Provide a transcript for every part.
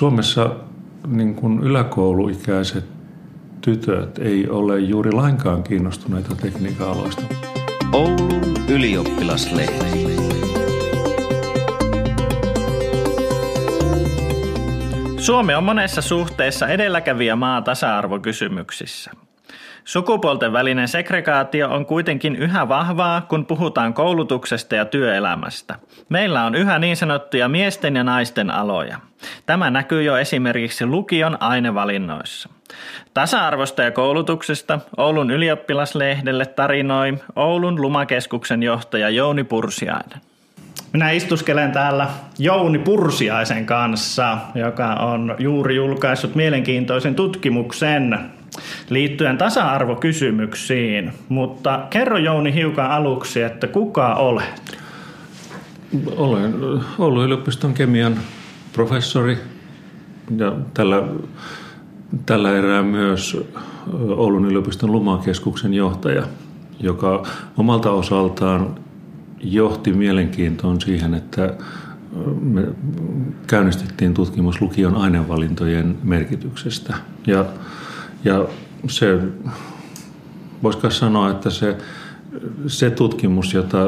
Suomessa niin kuin yläkouluikäiset tytöt ei ole juuri lainkaan kiinnostuneita tekniikan aloista. Oulun ylioppilaslehti. Suomi on monessa suhteessa edelläkävijä maa tasa-arvokysymyksissä. Sukupuolten välinen segregaatio on kuitenkin yhä vahvaa, kun puhutaan koulutuksesta ja työelämästä. Meillä on yhä niin sanottuja miesten ja naisten aloja. Tämä näkyy jo esimerkiksi lukion ainevalinnoissa. Tasa-arvosta ja koulutuksesta Oulun ylioppilaslehdelle tarinoi Oulun Lumakeskuksen johtaja Jouni Pursiainen. Minä istuskelen täällä Jouni Pursiaisen kanssa, joka on juuri julkaissut mielenkiintoisen tutkimuksen liittyen tasa-arvokysymyksiin. Mutta kerro Jouni hiukan aluksi, että kuka olet? Olen Oulun yliopiston kemian professori ja tällä, tällä erää myös Oulun yliopiston Lumakeskuksen johtaja, joka omalta osaltaan johti mielenkiintoon siihen, että me käynnistettiin tutkimus lukion ainevalintojen merkityksestä. Ja, ja se, voisiko sanoa, että se, se tutkimus, jota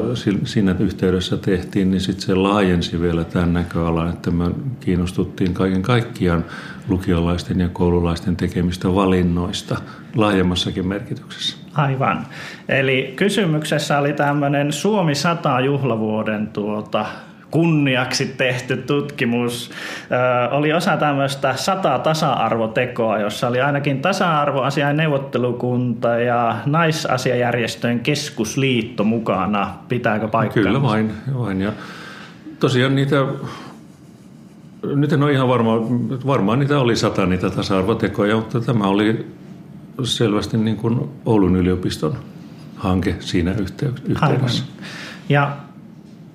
siinä yhteydessä tehtiin, niin sitten se laajensi vielä tämän näköalan, että me kiinnostuttiin kaiken kaikkiaan lukiolaisten ja koululaisten tekemistä valinnoista laajemmassakin merkityksessä. Aivan. Eli kysymyksessä oli tämmöinen Suomi 100 juhlavuoden tuota, kunniaksi tehty tutkimus ö, oli osa tämmöistä sata tasa-arvotekoa, jossa oli ainakin tasa-arvoasiain neuvottelukunta ja naisasiajärjestöjen keskusliitto mukana. Pitääkö paikkaa? Kyllä vain, vain. Ja tosiaan niitä nyt en ole ihan varma, varmaan niitä oli sata niitä tasa-arvotekoja, mutta tämä oli selvästi niin kuin Oulun yliopiston hanke siinä yhteydessä. Aivan. Ja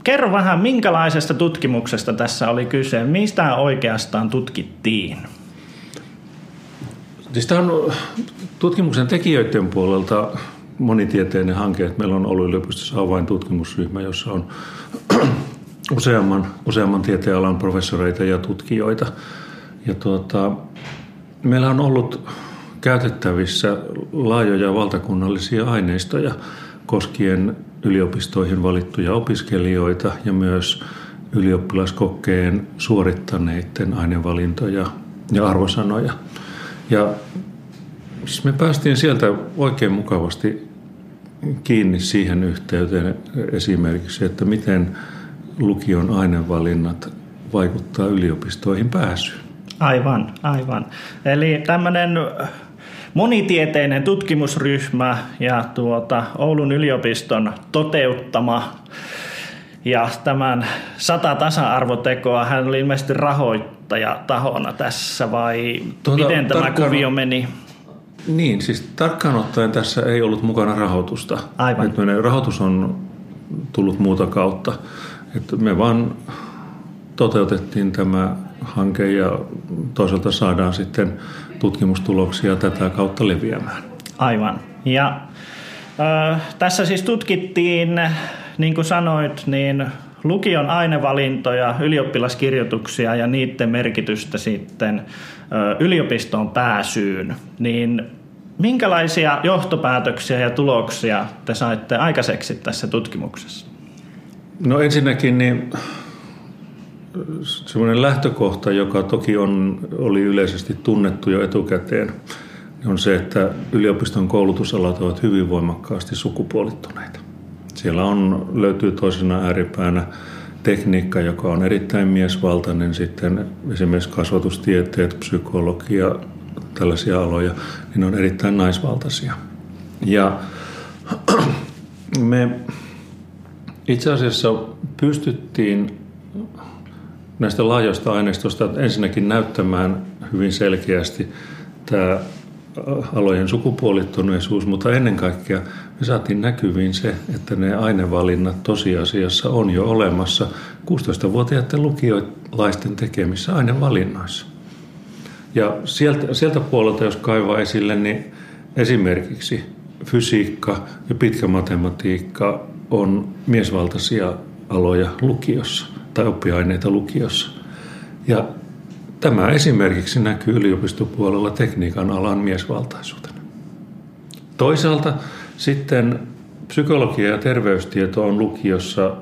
kerro vähän, minkälaisesta tutkimuksesta tässä oli kyse? Mistä oikeastaan tutkittiin? Siis tämä on tutkimuksen tekijöiden puolelta monitieteinen hanke. Meillä on ollut yliopistossa avaintutkimusryhmä, jossa on useamman, useamman tieteenalan professoreita ja tutkijoita. Ja tuota, meillä on ollut käytettävissä laajoja valtakunnallisia aineistoja koskien yliopistoihin valittuja opiskelijoita ja myös ylioppilaskokkeen suorittaneiden ainevalintoja ja arvosanoja. Ja siis me päästiin sieltä oikein mukavasti kiinni siihen yhteyteen esimerkiksi, että miten lukion ainevalinnat vaikuttaa yliopistoihin pääsyyn. Aivan, aivan. Eli tämmöinen monitieteinen tutkimusryhmä ja tuota Oulun yliopiston toteuttama ja tämän sata tasa-arvotekoa, hän oli ilmeisesti rahoittaja tahona tässä vai tuota, miten tämä tarkkaan, kuvio meni? Niin, siis tarkkaan ottaen tässä ei ollut mukana rahoitusta. Aivan. Että rahoitus on tullut muuta kautta. Että me vaan toteutettiin tämä hanke ja toisaalta saadaan sitten tutkimustuloksia tätä kautta leviämään. Aivan. Ja äh, tässä siis tutkittiin, niin kuin sanoit, niin lukion ainevalintoja, ylioppilaskirjoituksia ja niiden merkitystä sitten äh, yliopistoon pääsyyn. Niin minkälaisia johtopäätöksiä ja tuloksia te saitte aikaiseksi tässä tutkimuksessa? No ensinnäkin niin semmoinen lähtökohta, joka toki on, oli yleisesti tunnettu jo etukäteen, on se, että yliopiston koulutusalat ovat hyvin voimakkaasti sukupuolittuneita. Siellä on, löytyy toisena ääripäänä tekniikka, joka on erittäin miesvaltainen, sitten esimerkiksi kasvatustieteet, psykologia, tällaisia aloja, niin on erittäin naisvaltaisia. Ja me itse asiassa pystyttiin näistä laajoista aineistosta ensinnäkin näyttämään hyvin selkeästi tämä alojen sukupuolittuneisuus, mutta ennen kaikkea me saatiin näkyviin se, että ne ainevalinnat tosiasiassa on jo olemassa 16-vuotiaiden lukiolaisten tekemissä ainevalinnoissa. Ja sieltä, sieltä puolelta, jos kaivaa esille, niin esimerkiksi fysiikka ja pitkä matematiikka on miesvaltaisia aloja lukiossa tai oppiaineita lukiossa. Ja tämä esimerkiksi näkyy yliopistopuolella tekniikan alan miesvaltaisuutena. Toisaalta sitten psykologia ja terveystieto on lukiossa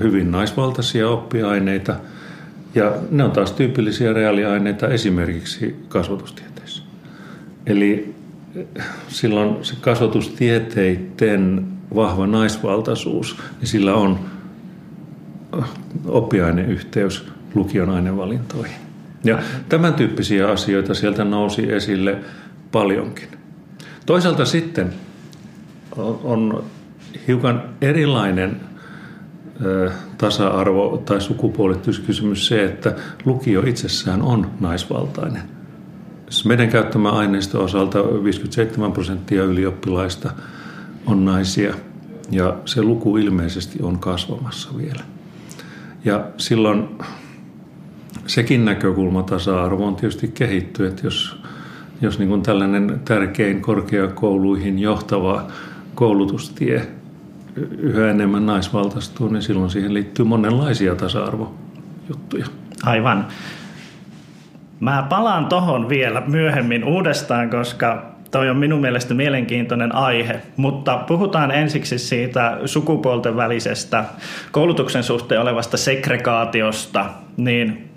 hyvin naisvaltaisia oppiaineita ja ne on taas tyypillisiä reaaliaineita esimerkiksi kasvatustieteessä. Eli silloin se kasvatustieteiden vahva naisvaltaisuus, niin sillä on oppiaineyhteys lukion ainevalintoihin. Ja tämän tyyppisiä asioita sieltä nousi esille paljonkin. Toisaalta sitten on hiukan erilainen tasa-arvo- tai sukupuolittuskysymys se, että lukio itsessään on naisvaltainen. Meidän käyttämä aineisto osalta 57 prosenttia ylioppilaista on naisia ja se luku ilmeisesti on kasvamassa vielä. Ja silloin sekin näkökulma tasa-arvo on tietysti kehitty, että jos, jos niin kuin tällainen tärkein korkeakouluihin johtava koulutustie yhä enemmän naisvaltaistuu, niin silloin siihen liittyy monenlaisia tasa-arvojuttuja. Aivan. Mä palaan tohon vielä myöhemmin uudestaan, koska toi on minun mielestä mielenkiintoinen aihe, mutta puhutaan ensiksi siitä sukupuolten välisestä koulutuksen suhteen olevasta segregaatiosta, niin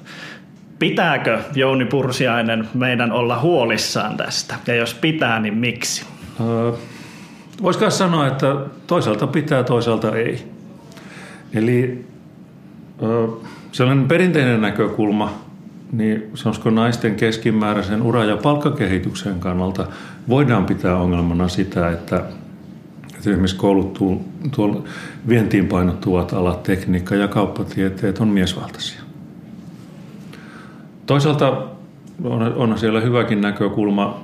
pitääkö Jouni Pursiainen meidän olla huolissaan tästä? Ja jos pitää, niin miksi? Voisiko sanoa, että toisaalta pitää, toisaalta ei. Eli sellainen perinteinen näkökulma, niin sanoisiko naisten keskimääräisen ura- ja palkkakehityksen kannalta voidaan pitää ongelmana sitä, että, että esimerkiksi kouluttuu tuolla vientiin painottuvat alat, tekniikka ja kauppatieteet on miesvaltaisia. Toisaalta on, on siellä hyväkin näkökulma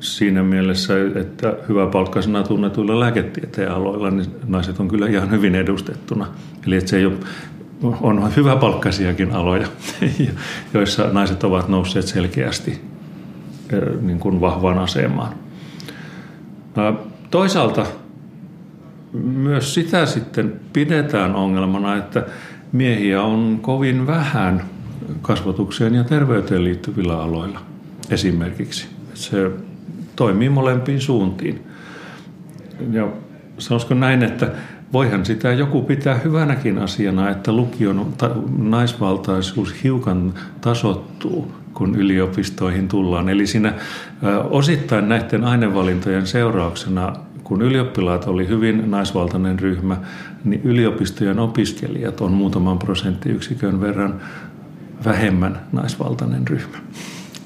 siinä mielessä, että hyvä palkkaisena tunnetuilla lääketieteen aloilla, niin naiset on kyllä ihan hyvin edustettuna. Eli että se ei ole, on hyvä palkkaisiakin aloja, joissa naiset ovat nousseet selkeästi niin kuin vahvaan asemaan. Toisaalta myös sitä sitten pidetään ongelmana, että miehiä on kovin vähän kasvatukseen ja terveyteen liittyvillä aloilla esimerkiksi. Se toimii molempiin suuntiin. Ja sanoisiko näin, että voihan sitä joku pitää hyvänäkin asiana, että lukion naisvaltaisuus hiukan tasottuu, kun yliopistoihin tullaan. Eli siinä osittain näiden ainevalintojen seurauksena, kun ylioppilaat oli hyvin naisvaltainen ryhmä, niin yliopistojen opiskelijat on muutaman prosenttiyksikön verran vähemmän naisvaltainen ryhmä.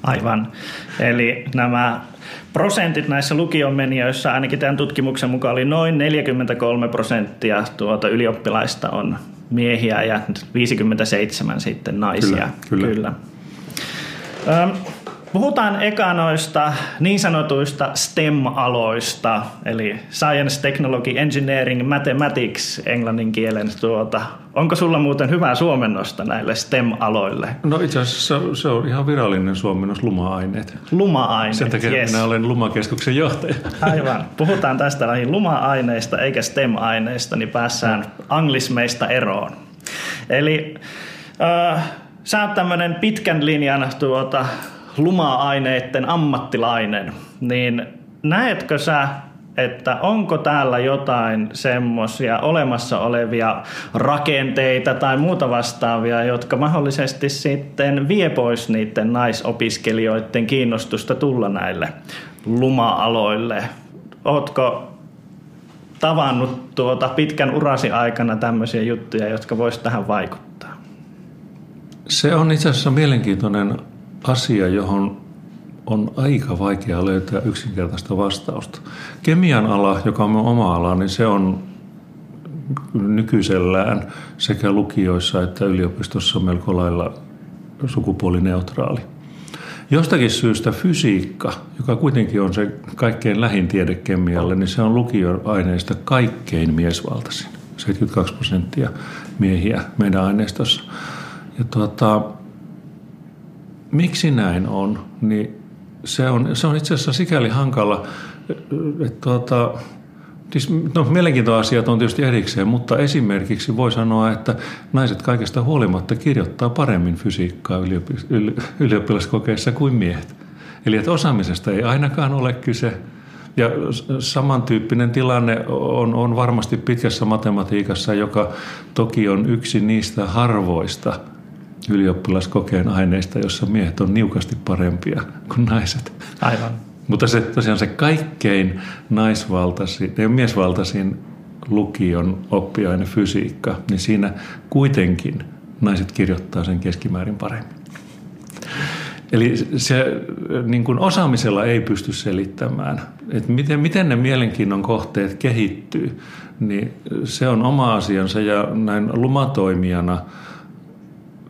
Aivan. Eli nämä prosentit näissä lukionmenijöissä, ainakin tämän tutkimuksen mukaan oli noin 43 prosenttia tuota ylioppilaista on miehiä ja 57 sitten naisia. Kyllä. kyllä. kyllä. Puhutaan eka noista niin sanotuista STEM-aloista, eli Science, Technology, Engineering, Mathematics englannin kielen. Tuota. Onko sulla muuten hyvää suomennosta näille STEM-aloille? No itse asiassa se on ihan virallinen suomennos luma-aineet. Luma-aineet, Sen takia yes. minä olen Lumakeskuksen johtaja. Aivan. Puhutaan tästä näihin luma-aineista eikä STEM-aineista, niin päässään anglismeista eroon. Eli äh, sä oot tämmöinen pitkän linjan tuota, luma-aineiden ammattilainen, niin näetkö sä, että onko täällä jotain semmoisia olemassa olevia rakenteita tai muuta vastaavia, jotka mahdollisesti sitten vie pois niiden naisopiskelijoiden kiinnostusta tulla näille luma-aloille? Ootko tavannut tuota pitkän urasi aikana tämmöisiä juttuja, jotka voisivat tähän vaikuttaa? Se on itse asiassa mielenkiintoinen asia, johon on aika vaikea löytää yksinkertaista vastausta. Kemian ala, joka on oma ala, niin se on nykyisellään sekä lukioissa että yliopistossa melko lailla sukupuolineutraali. Jostakin syystä fysiikka, joka kuitenkin on se kaikkein lähin tiede kemialle, niin se on lukioaineista kaikkein miesvaltaisin. 72 prosenttia miehiä meidän aineistossa. Ja tuota, miksi näin on, niin se on, se on itse asiassa sikäli hankala, että tuota, Siis, no, mielenkiintoisia asiat on tietysti erikseen, mutta esimerkiksi voi sanoa, että naiset kaikesta huolimatta kirjoittaa paremmin fysiikkaa ylioppilaskokeissa kuin miehet. Eli että osaamisesta ei ainakaan ole kyse. Ja samantyyppinen tilanne on, on varmasti pitkässä matematiikassa, joka toki on yksi niistä harvoista ylioppilaskokeen aineista, jossa miehet on niukasti parempia kuin naiset. Aivan. Mutta se tosiaan se kaikkein naisvaltaisin, ja miesvaltaisin lukion oppiaine fysiikka, niin siinä kuitenkin naiset kirjoittaa sen keskimäärin paremmin. Eli se niin kuin osaamisella ei pysty selittämään, että miten, miten ne mielenkiinnon kohteet kehittyy, niin se on oma asiansa ja näin lumatoimijana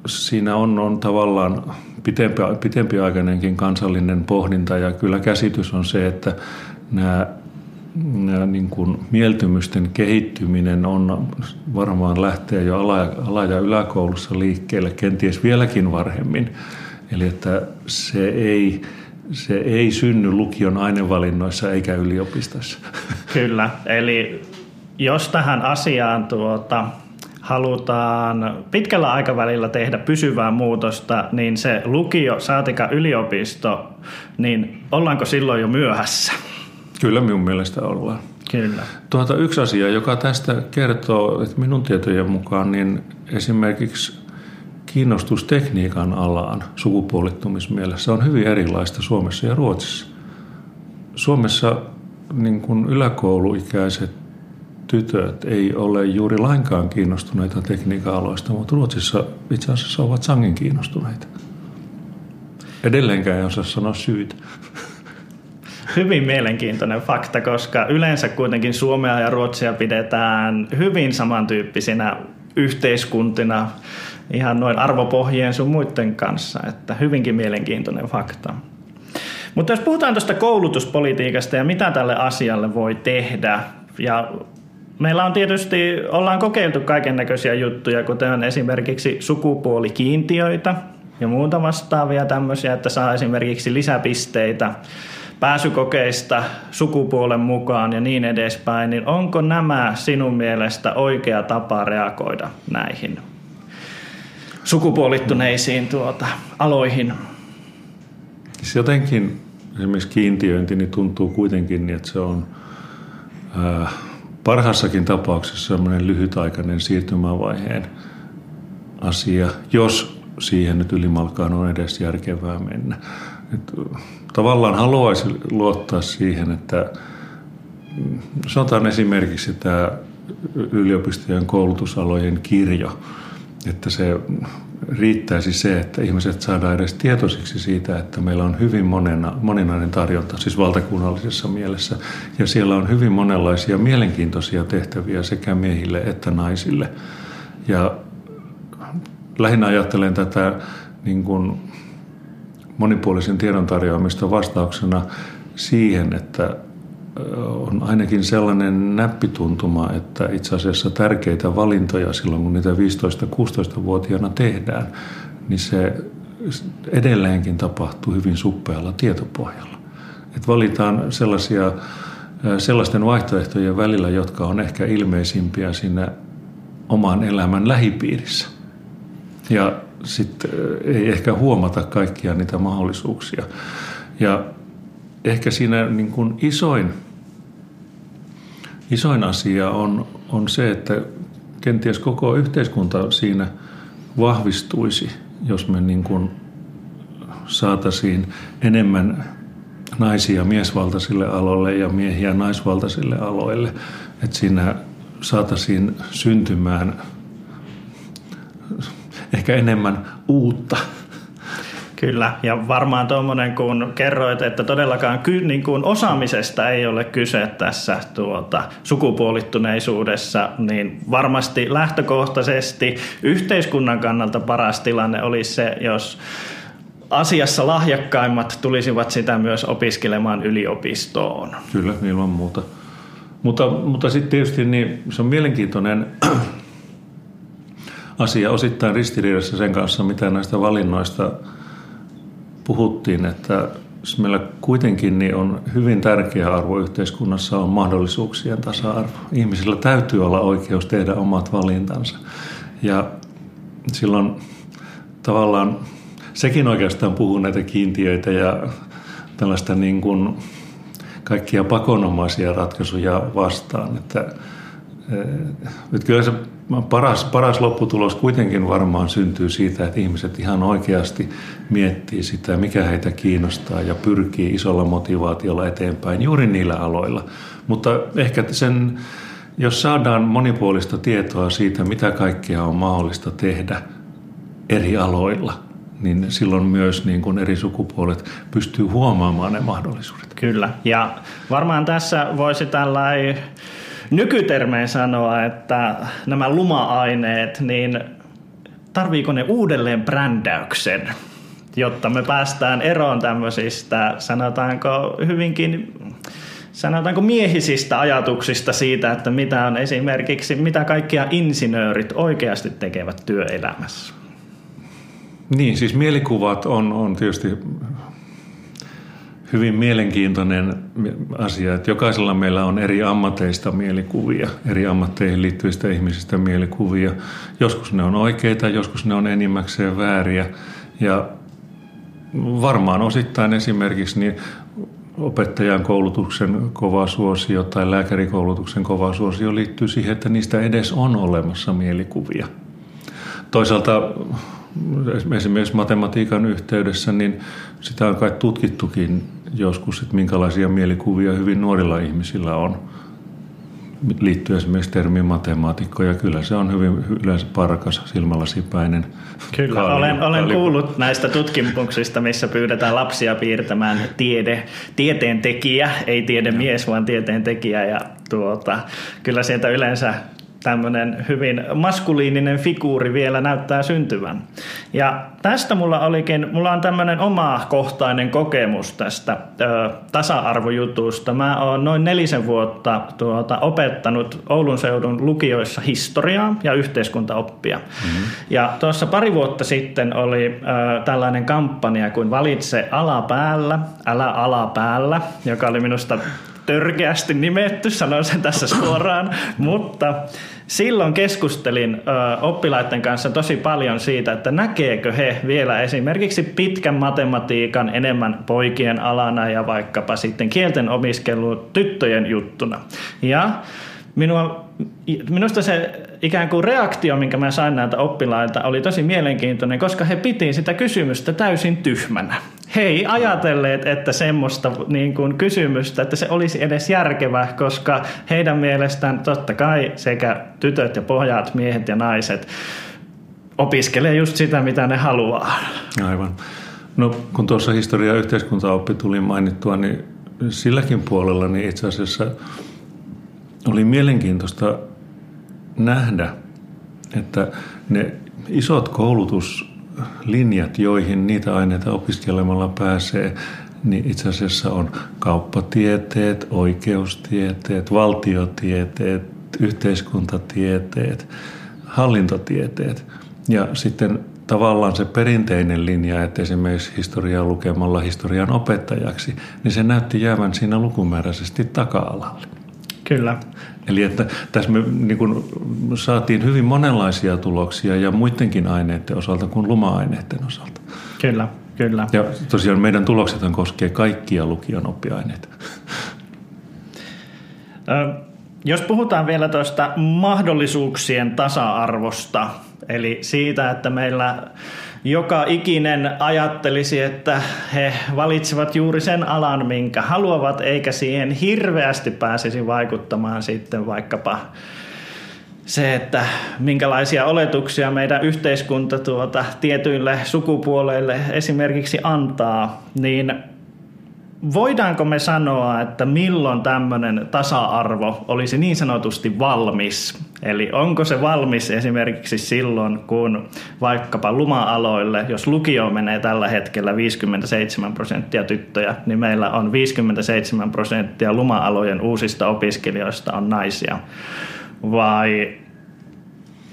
siinä on, on tavallaan pitempi, pitempiaikainenkin kansallinen pohdinta ja kyllä käsitys on se, että nämä, nämä niin kuin mieltymysten kehittyminen on varmaan lähtee jo ala- ala- ja yläkoulussa liikkeelle, kenties vieläkin varhemmin. Eli että se ei, se ei synny lukion ainevalinnoissa eikä yliopistossa. Kyllä, eli jos tähän asiaan tuota, halutaan pitkällä aikavälillä tehdä pysyvää muutosta, niin se lukio, saatika yliopisto, niin ollaanko silloin jo myöhässä? Kyllä minun mielestä ollaan. Kyllä. Tuota, yksi asia, joka tästä kertoo, että minun tietojen mukaan, niin esimerkiksi kiinnostus tekniikan alaan sukupuolittumismielessä on hyvin erilaista Suomessa ja Ruotsissa. Suomessa niin kuin yläkouluikäiset tytöt ei ole juuri lainkaan kiinnostuneita tekniikan aloista, mutta Ruotsissa itse asiassa ovat sangen kiinnostuneita. Edelleenkään ei osaa sanoa syytä. Hyvin mielenkiintoinen fakta, koska yleensä kuitenkin Suomea ja Ruotsia pidetään hyvin samantyyppisinä yhteiskuntina ihan noin arvopohjien sun muiden kanssa, että hyvinkin mielenkiintoinen fakta. Mutta jos puhutaan tuosta koulutuspolitiikasta ja mitä tälle asialle voi tehdä, ja meillä on tietysti, ollaan kokeiltu kaiken näköisiä juttuja, kuten esimerkiksi sukupuolikiintiöitä ja muuta vastaavia tämmöisiä, että saa esimerkiksi lisäpisteitä pääsykokeista sukupuolen mukaan ja niin edespäin, niin onko nämä sinun mielestä oikea tapa reagoida näihin sukupuolittuneisiin tuota, aloihin? Siis jotenkin esimerkiksi kiintiöinti niin tuntuu kuitenkin niin, että se on ää, parhaassakin tapauksessa sellainen lyhytaikainen siirtymävaiheen asia, jos siihen nyt ylimalkaan on edes järkevää mennä. Et, tavallaan haluaisin luottaa siihen, että mm, sanotaan esimerkiksi tämä yliopistojen koulutusalojen kirjo, että se riittäisi se, että ihmiset saadaan edes tietoisiksi siitä, että meillä on hyvin monena, moninainen tarjonta, siis valtakunnallisessa mielessä. Ja siellä on hyvin monenlaisia mielenkiintoisia tehtäviä sekä miehille että naisille. Ja lähinnä ajattelen tätä niin kuin monipuolisen tiedon tarjoamista vastauksena siihen, että on ainakin sellainen näppituntuma, että itse asiassa tärkeitä valintoja silloin, kun niitä 15-16-vuotiaana tehdään, niin se edelleenkin tapahtuu hyvin suppealla tietopohjalla. Et valitaan sellaisia, sellaisten vaihtoehtojen välillä, jotka on ehkä ilmeisimpiä siinä oman elämän lähipiirissä. Ja sitten ei ehkä huomata kaikkia niitä mahdollisuuksia. Ja ehkä siinä niin kuin isoin isoin asia on, on se, että kenties koko yhteiskunta siinä vahvistuisi, jos me niin kuin saataisiin enemmän naisia miesvaltaisille aloille ja miehiä naisvaltaisille aloille. Että siinä saataisiin syntymään ehkä enemmän uutta Kyllä, ja varmaan tuommoinen, kun kerroit, että todellakaan ky, niin kuin osaamisesta ei ole kyse tässä tuota, sukupuolittuneisuudessa, niin varmasti lähtökohtaisesti yhteiskunnan kannalta paras tilanne olisi se, jos asiassa lahjakkaimmat tulisivat sitä myös opiskelemaan yliopistoon. Kyllä, ilman muuta. Mutta, mutta sitten tietysti niin se on mielenkiintoinen asia osittain ristiriidassa sen kanssa, mitä näistä valinnoista – puhuttiin, että meillä kuitenkin niin on hyvin tärkeä arvo yhteiskunnassa on mahdollisuuksien tasa-arvo. Ihmisillä täytyy olla oikeus tehdä omat valintansa. Ja silloin tavallaan sekin oikeastaan puhuu näitä kiintiöitä ja tällaista niin kuin kaikkia pakonomaisia ratkaisuja vastaan. Että, että kyllä se paras, paras lopputulos kuitenkin varmaan syntyy siitä, että ihmiset ihan oikeasti miettii sitä, mikä heitä kiinnostaa ja pyrkii isolla motivaatiolla eteenpäin juuri niillä aloilla. Mutta ehkä sen, jos saadaan monipuolista tietoa siitä, mitä kaikkea on mahdollista tehdä eri aloilla, niin silloin myös niin kuin eri sukupuolet pystyy huomaamaan ne mahdollisuudet. Kyllä, ja varmaan tässä voisi tällainen nykytermeen sanoa, että nämä luma-aineet, niin tarviiko ne uudelleen brändäyksen, jotta me päästään eroon tämmöisistä, sanotaanko hyvinkin sanotaanko miehisistä ajatuksista siitä, että mitä on esimerkiksi, mitä kaikkia insinöörit oikeasti tekevät työelämässä? Niin, siis mielikuvat on, on tietysti hyvin mielenkiintoinen asia, että jokaisella meillä on eri ammateista mielikuvia, eri ammatteihin liittyvistä ihmisistä mielikuvia. Joskus ne on oikeita, joskus ne on enimmäkseen vääriä. Ja varmaan osittain esimerkiksi niin opettajan koulutuksen kova suosio tai lääkärikoulutuksen kova suosio liittyy siihen, että niistä edes on olemassa mielikuvia. Toisaalta esimerkiksi matematiikan yhteydessä, niin sitä on kai tutkittukin joskus, että minkälaisia mielikuvia hyvin nuorilla ihmisillä on liittyy esimerkiksi termiin matemaatikko, ja kyllä se on hyvin yleensä parkas, silmälasipäinen. Kyllä, kaali, olen, olen kaali. kuullut näistä tutkimuksista, missä pyydetään lapsia piirtämään tiede, tieteen tekijä, ei tiedemies, vaan tieteen tekijä, ja tuota, kyllä sieltä yleensä tämmöinen hyvin maskuliininen figuuri vielä näyttää syntyvän. Ja tästä mulla olikin, mulla on tämmöinen oma kohtainen kokemus tästä ö, tasa-arvojutusta. Mä oon noin nelisen vuotta tuota, opettanut Oulun seudun lukioissa historiaa ja yhteiskuntaoppia. Mm-hmm. Ja tuossa pari vuotta sitten oli ö, tällainen kampanja kuin Valitse alapäällä, älä alapäällä, joka oli minusta törkeästi nimetty, sanon sen tässä suoraan, mutta silloin keskustelin oppilaiden kanssa tosi paljon siitä, että näkeekö he vielä esimerkiksi pitkän matematiikan enemmän poikien alana ja vaikkapa sitten kielten opiskelu tyttöjen juttuna. Ja minua, minusta se ikään kuin reaktio, minkä mä sain näiltä oppilailta, oli tosi mielenkiintoinen, koska he piti sitä kysymystä täysin tyhmänä. He ei ajatelleet, että semmoista niin kuin kysymystä, että se olisi edes järkevä, koska heidän mielestään totta kai sekä tytöt ja pojat, miehet ja naiset opiskelee just sitä, mitä ne haluaa. Aivan. No kun tuossa historia- ja yhteiskuntaoppi tuli mainittua, niin silläkin puolella niin itse asiassa oli mielenkiintoista nähdä, että ne isot koulutuslinjat, joihin niitä aineita opiskelemalla pääsee, niin itse asiassa on kauppatieteet, oikeustieteet, valtiotieteet, yhteiskuntatieteet, hallintotieteet. Ja sitten tavallaan se perinteinen linja, että esimerkiksi historiaa lukemalla historian opettajaksi, niin se näytti jäävän siinä lukumääräisesti taka-alalle. Kyllä. Eli että tässä me niin kuin saatiin hyvin monenlaisia tuloksia ja muidenkin aineiden osalta kuin luma-aineiden osalta. Kyllä, kyllä. Ja tosiaan meidän tuloksethan koskee kaikkia lukion oppiaineita. Jos puhutaan vielä tuosta mahdollisuuksien tasa-arvosta, eli siitä, että meillä joka ikinen ajattelisi, että he valitsevat juuri sen alan, minkä haluavat, eikä siihen hirveästi pääsisi vaikuttamaan sitten vaikkapa se, että minkälaisia oletuksia meidän yhteiskunta tuota tietyille sukupuoleille esimerkiksi antaa, niin voidaanko me sanoa, että milloin tämmöinen tasa-arvo olisi niin sanotusti valmis? Eli onko se valmis esimerkiksi silloin, kun vaikkapa luma-aloille, jos lukio menee tällä hetkellä 57 prosenttia tyttöjä, niin meillä on 57 prosenttia luma-alojen uusista opiskelijoista on naisia. Vai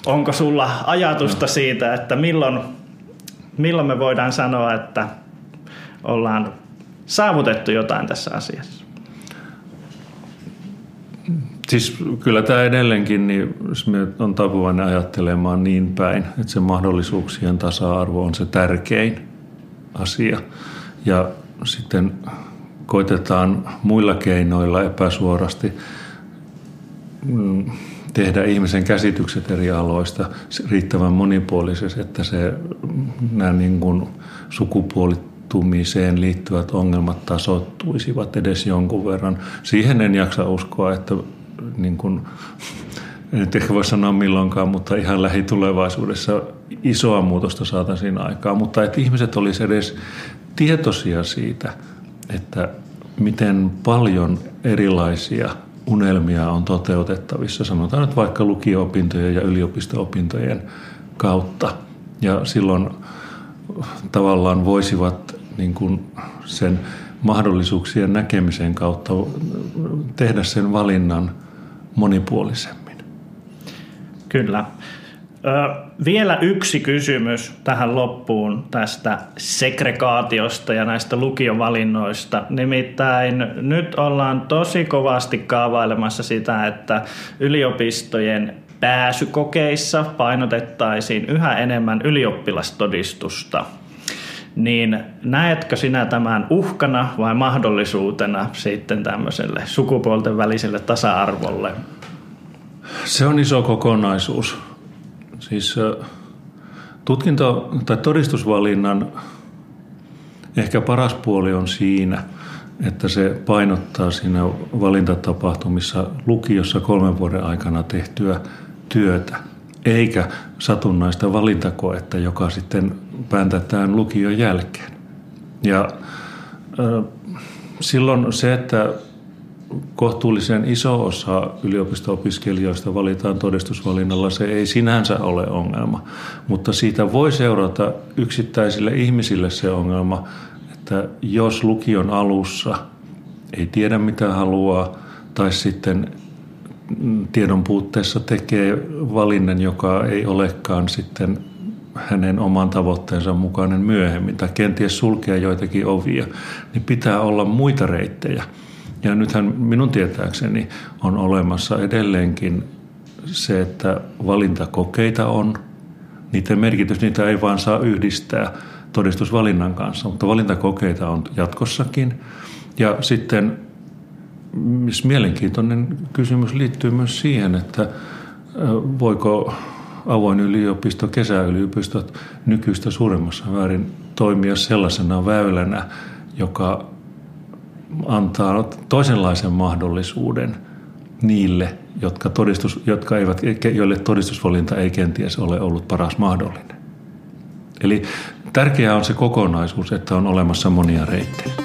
onko sulla ajatusta siitä, että milloin, milloin me voidaan sanoa, että ollaan saavutettu jotain tässä asiassa? Siis kyllä tämä edelleenkin, niin me on tapuvainen ajattelemaan niin päin, että se mahdollisuuksien tasa-arvo on se tärkein asia. Ja sitten koitetaan muilla keinoilla epäsuorasti mm, tehdä ihmisen käsitykset eri aloista riittävän monipuolisesti, että se, nämä niin kuin sukupuolittumiseen liittyvät ongelmat tasoittuisivat edes jonkun verran. Siihen en jaksa uskoa, että niin kuin, en ehkä voi sanoa milloinkaan, mutta ihan lähitulevaisuudessa isoa muutosta saataisiin aikaa. Mutta että ihmiset olisivat edes tietoisia siitä, että miten paljon erilaisia unelmia on toteutettavissa, sanotaan nyt vaikka lukio-opintojen ja yliopisto-opintojen kautta. Ja silloin tavallaan voisivat niin kuin sen mahdollisuuksien näkemisen kautta tehdä sen valinnan monipuolisemmin. Kyllä. Ö, vielä yksi kysymys tähän loppuun tästä segregaatiosta ja näistä lukiovalinnoista. Nimittäin nyt ollaan tosi kovasti kaavailemassa sitä, että yliopistojen pääsykokeissa painotettaisiin yhä enemmän ylioppilastodistusta. Niin näetkö sinä tämän uhkana vai mahdollisuutena sitten tämmöiselle sukupuolten väliselle tasa-arvolle? Se on iso kokonaisuus Siis tutkinto- tai todistusvalinnan ehkä paras puoli on siinä, että se painottaa siinä valintatapahtumissa lukiossa kolmen vuoden aikana tehtyä työtä, eikä satunnaista valintakoetta, joka sitten pääntätään lukion jälkeen. Ja äh, silloin se, että kohtuullisen iso osa yliopisto-opiskelijoista valitaan todistusvalinnalla, se ei sinänsä ole ongelma. Mutta siitä voi seurata yksittäisille ihmisille se ongelma, että jos lukion alussa ei tiedä mitä haluaa tai sitten tiedon puutteessa tekee valinnan, joka ei olekaan sitten hänen oman tavoitteensa mukainen myöhemmin tai kenties sulkea joitakin ovia, niin pitää olla muita reittejä – ja nythän minun tietääkseni on olemassa edelleenkin se, että valintakokeita on. Niiden merkitys, niitä ei vaan saa yhdistää todistusvalinnan kanssa, mutta valintakokeita on jatkossakin. Ja sitten mielenkiintoinen kysymys liittyy myös siihen, että voiko avoin yliopisto, kesäyliopistot nykyistä suuremmassa määrin toimia sellaisena väylänä, joka antaa toisenlaisen mahdollisuuden niille, jotka, todistus, jotka eivät, joille todistusvalinta ei kenties ole ollut paras mahdollinen. Eli tärkeää on se kokonaisuus, että on olemassa monia reittejä.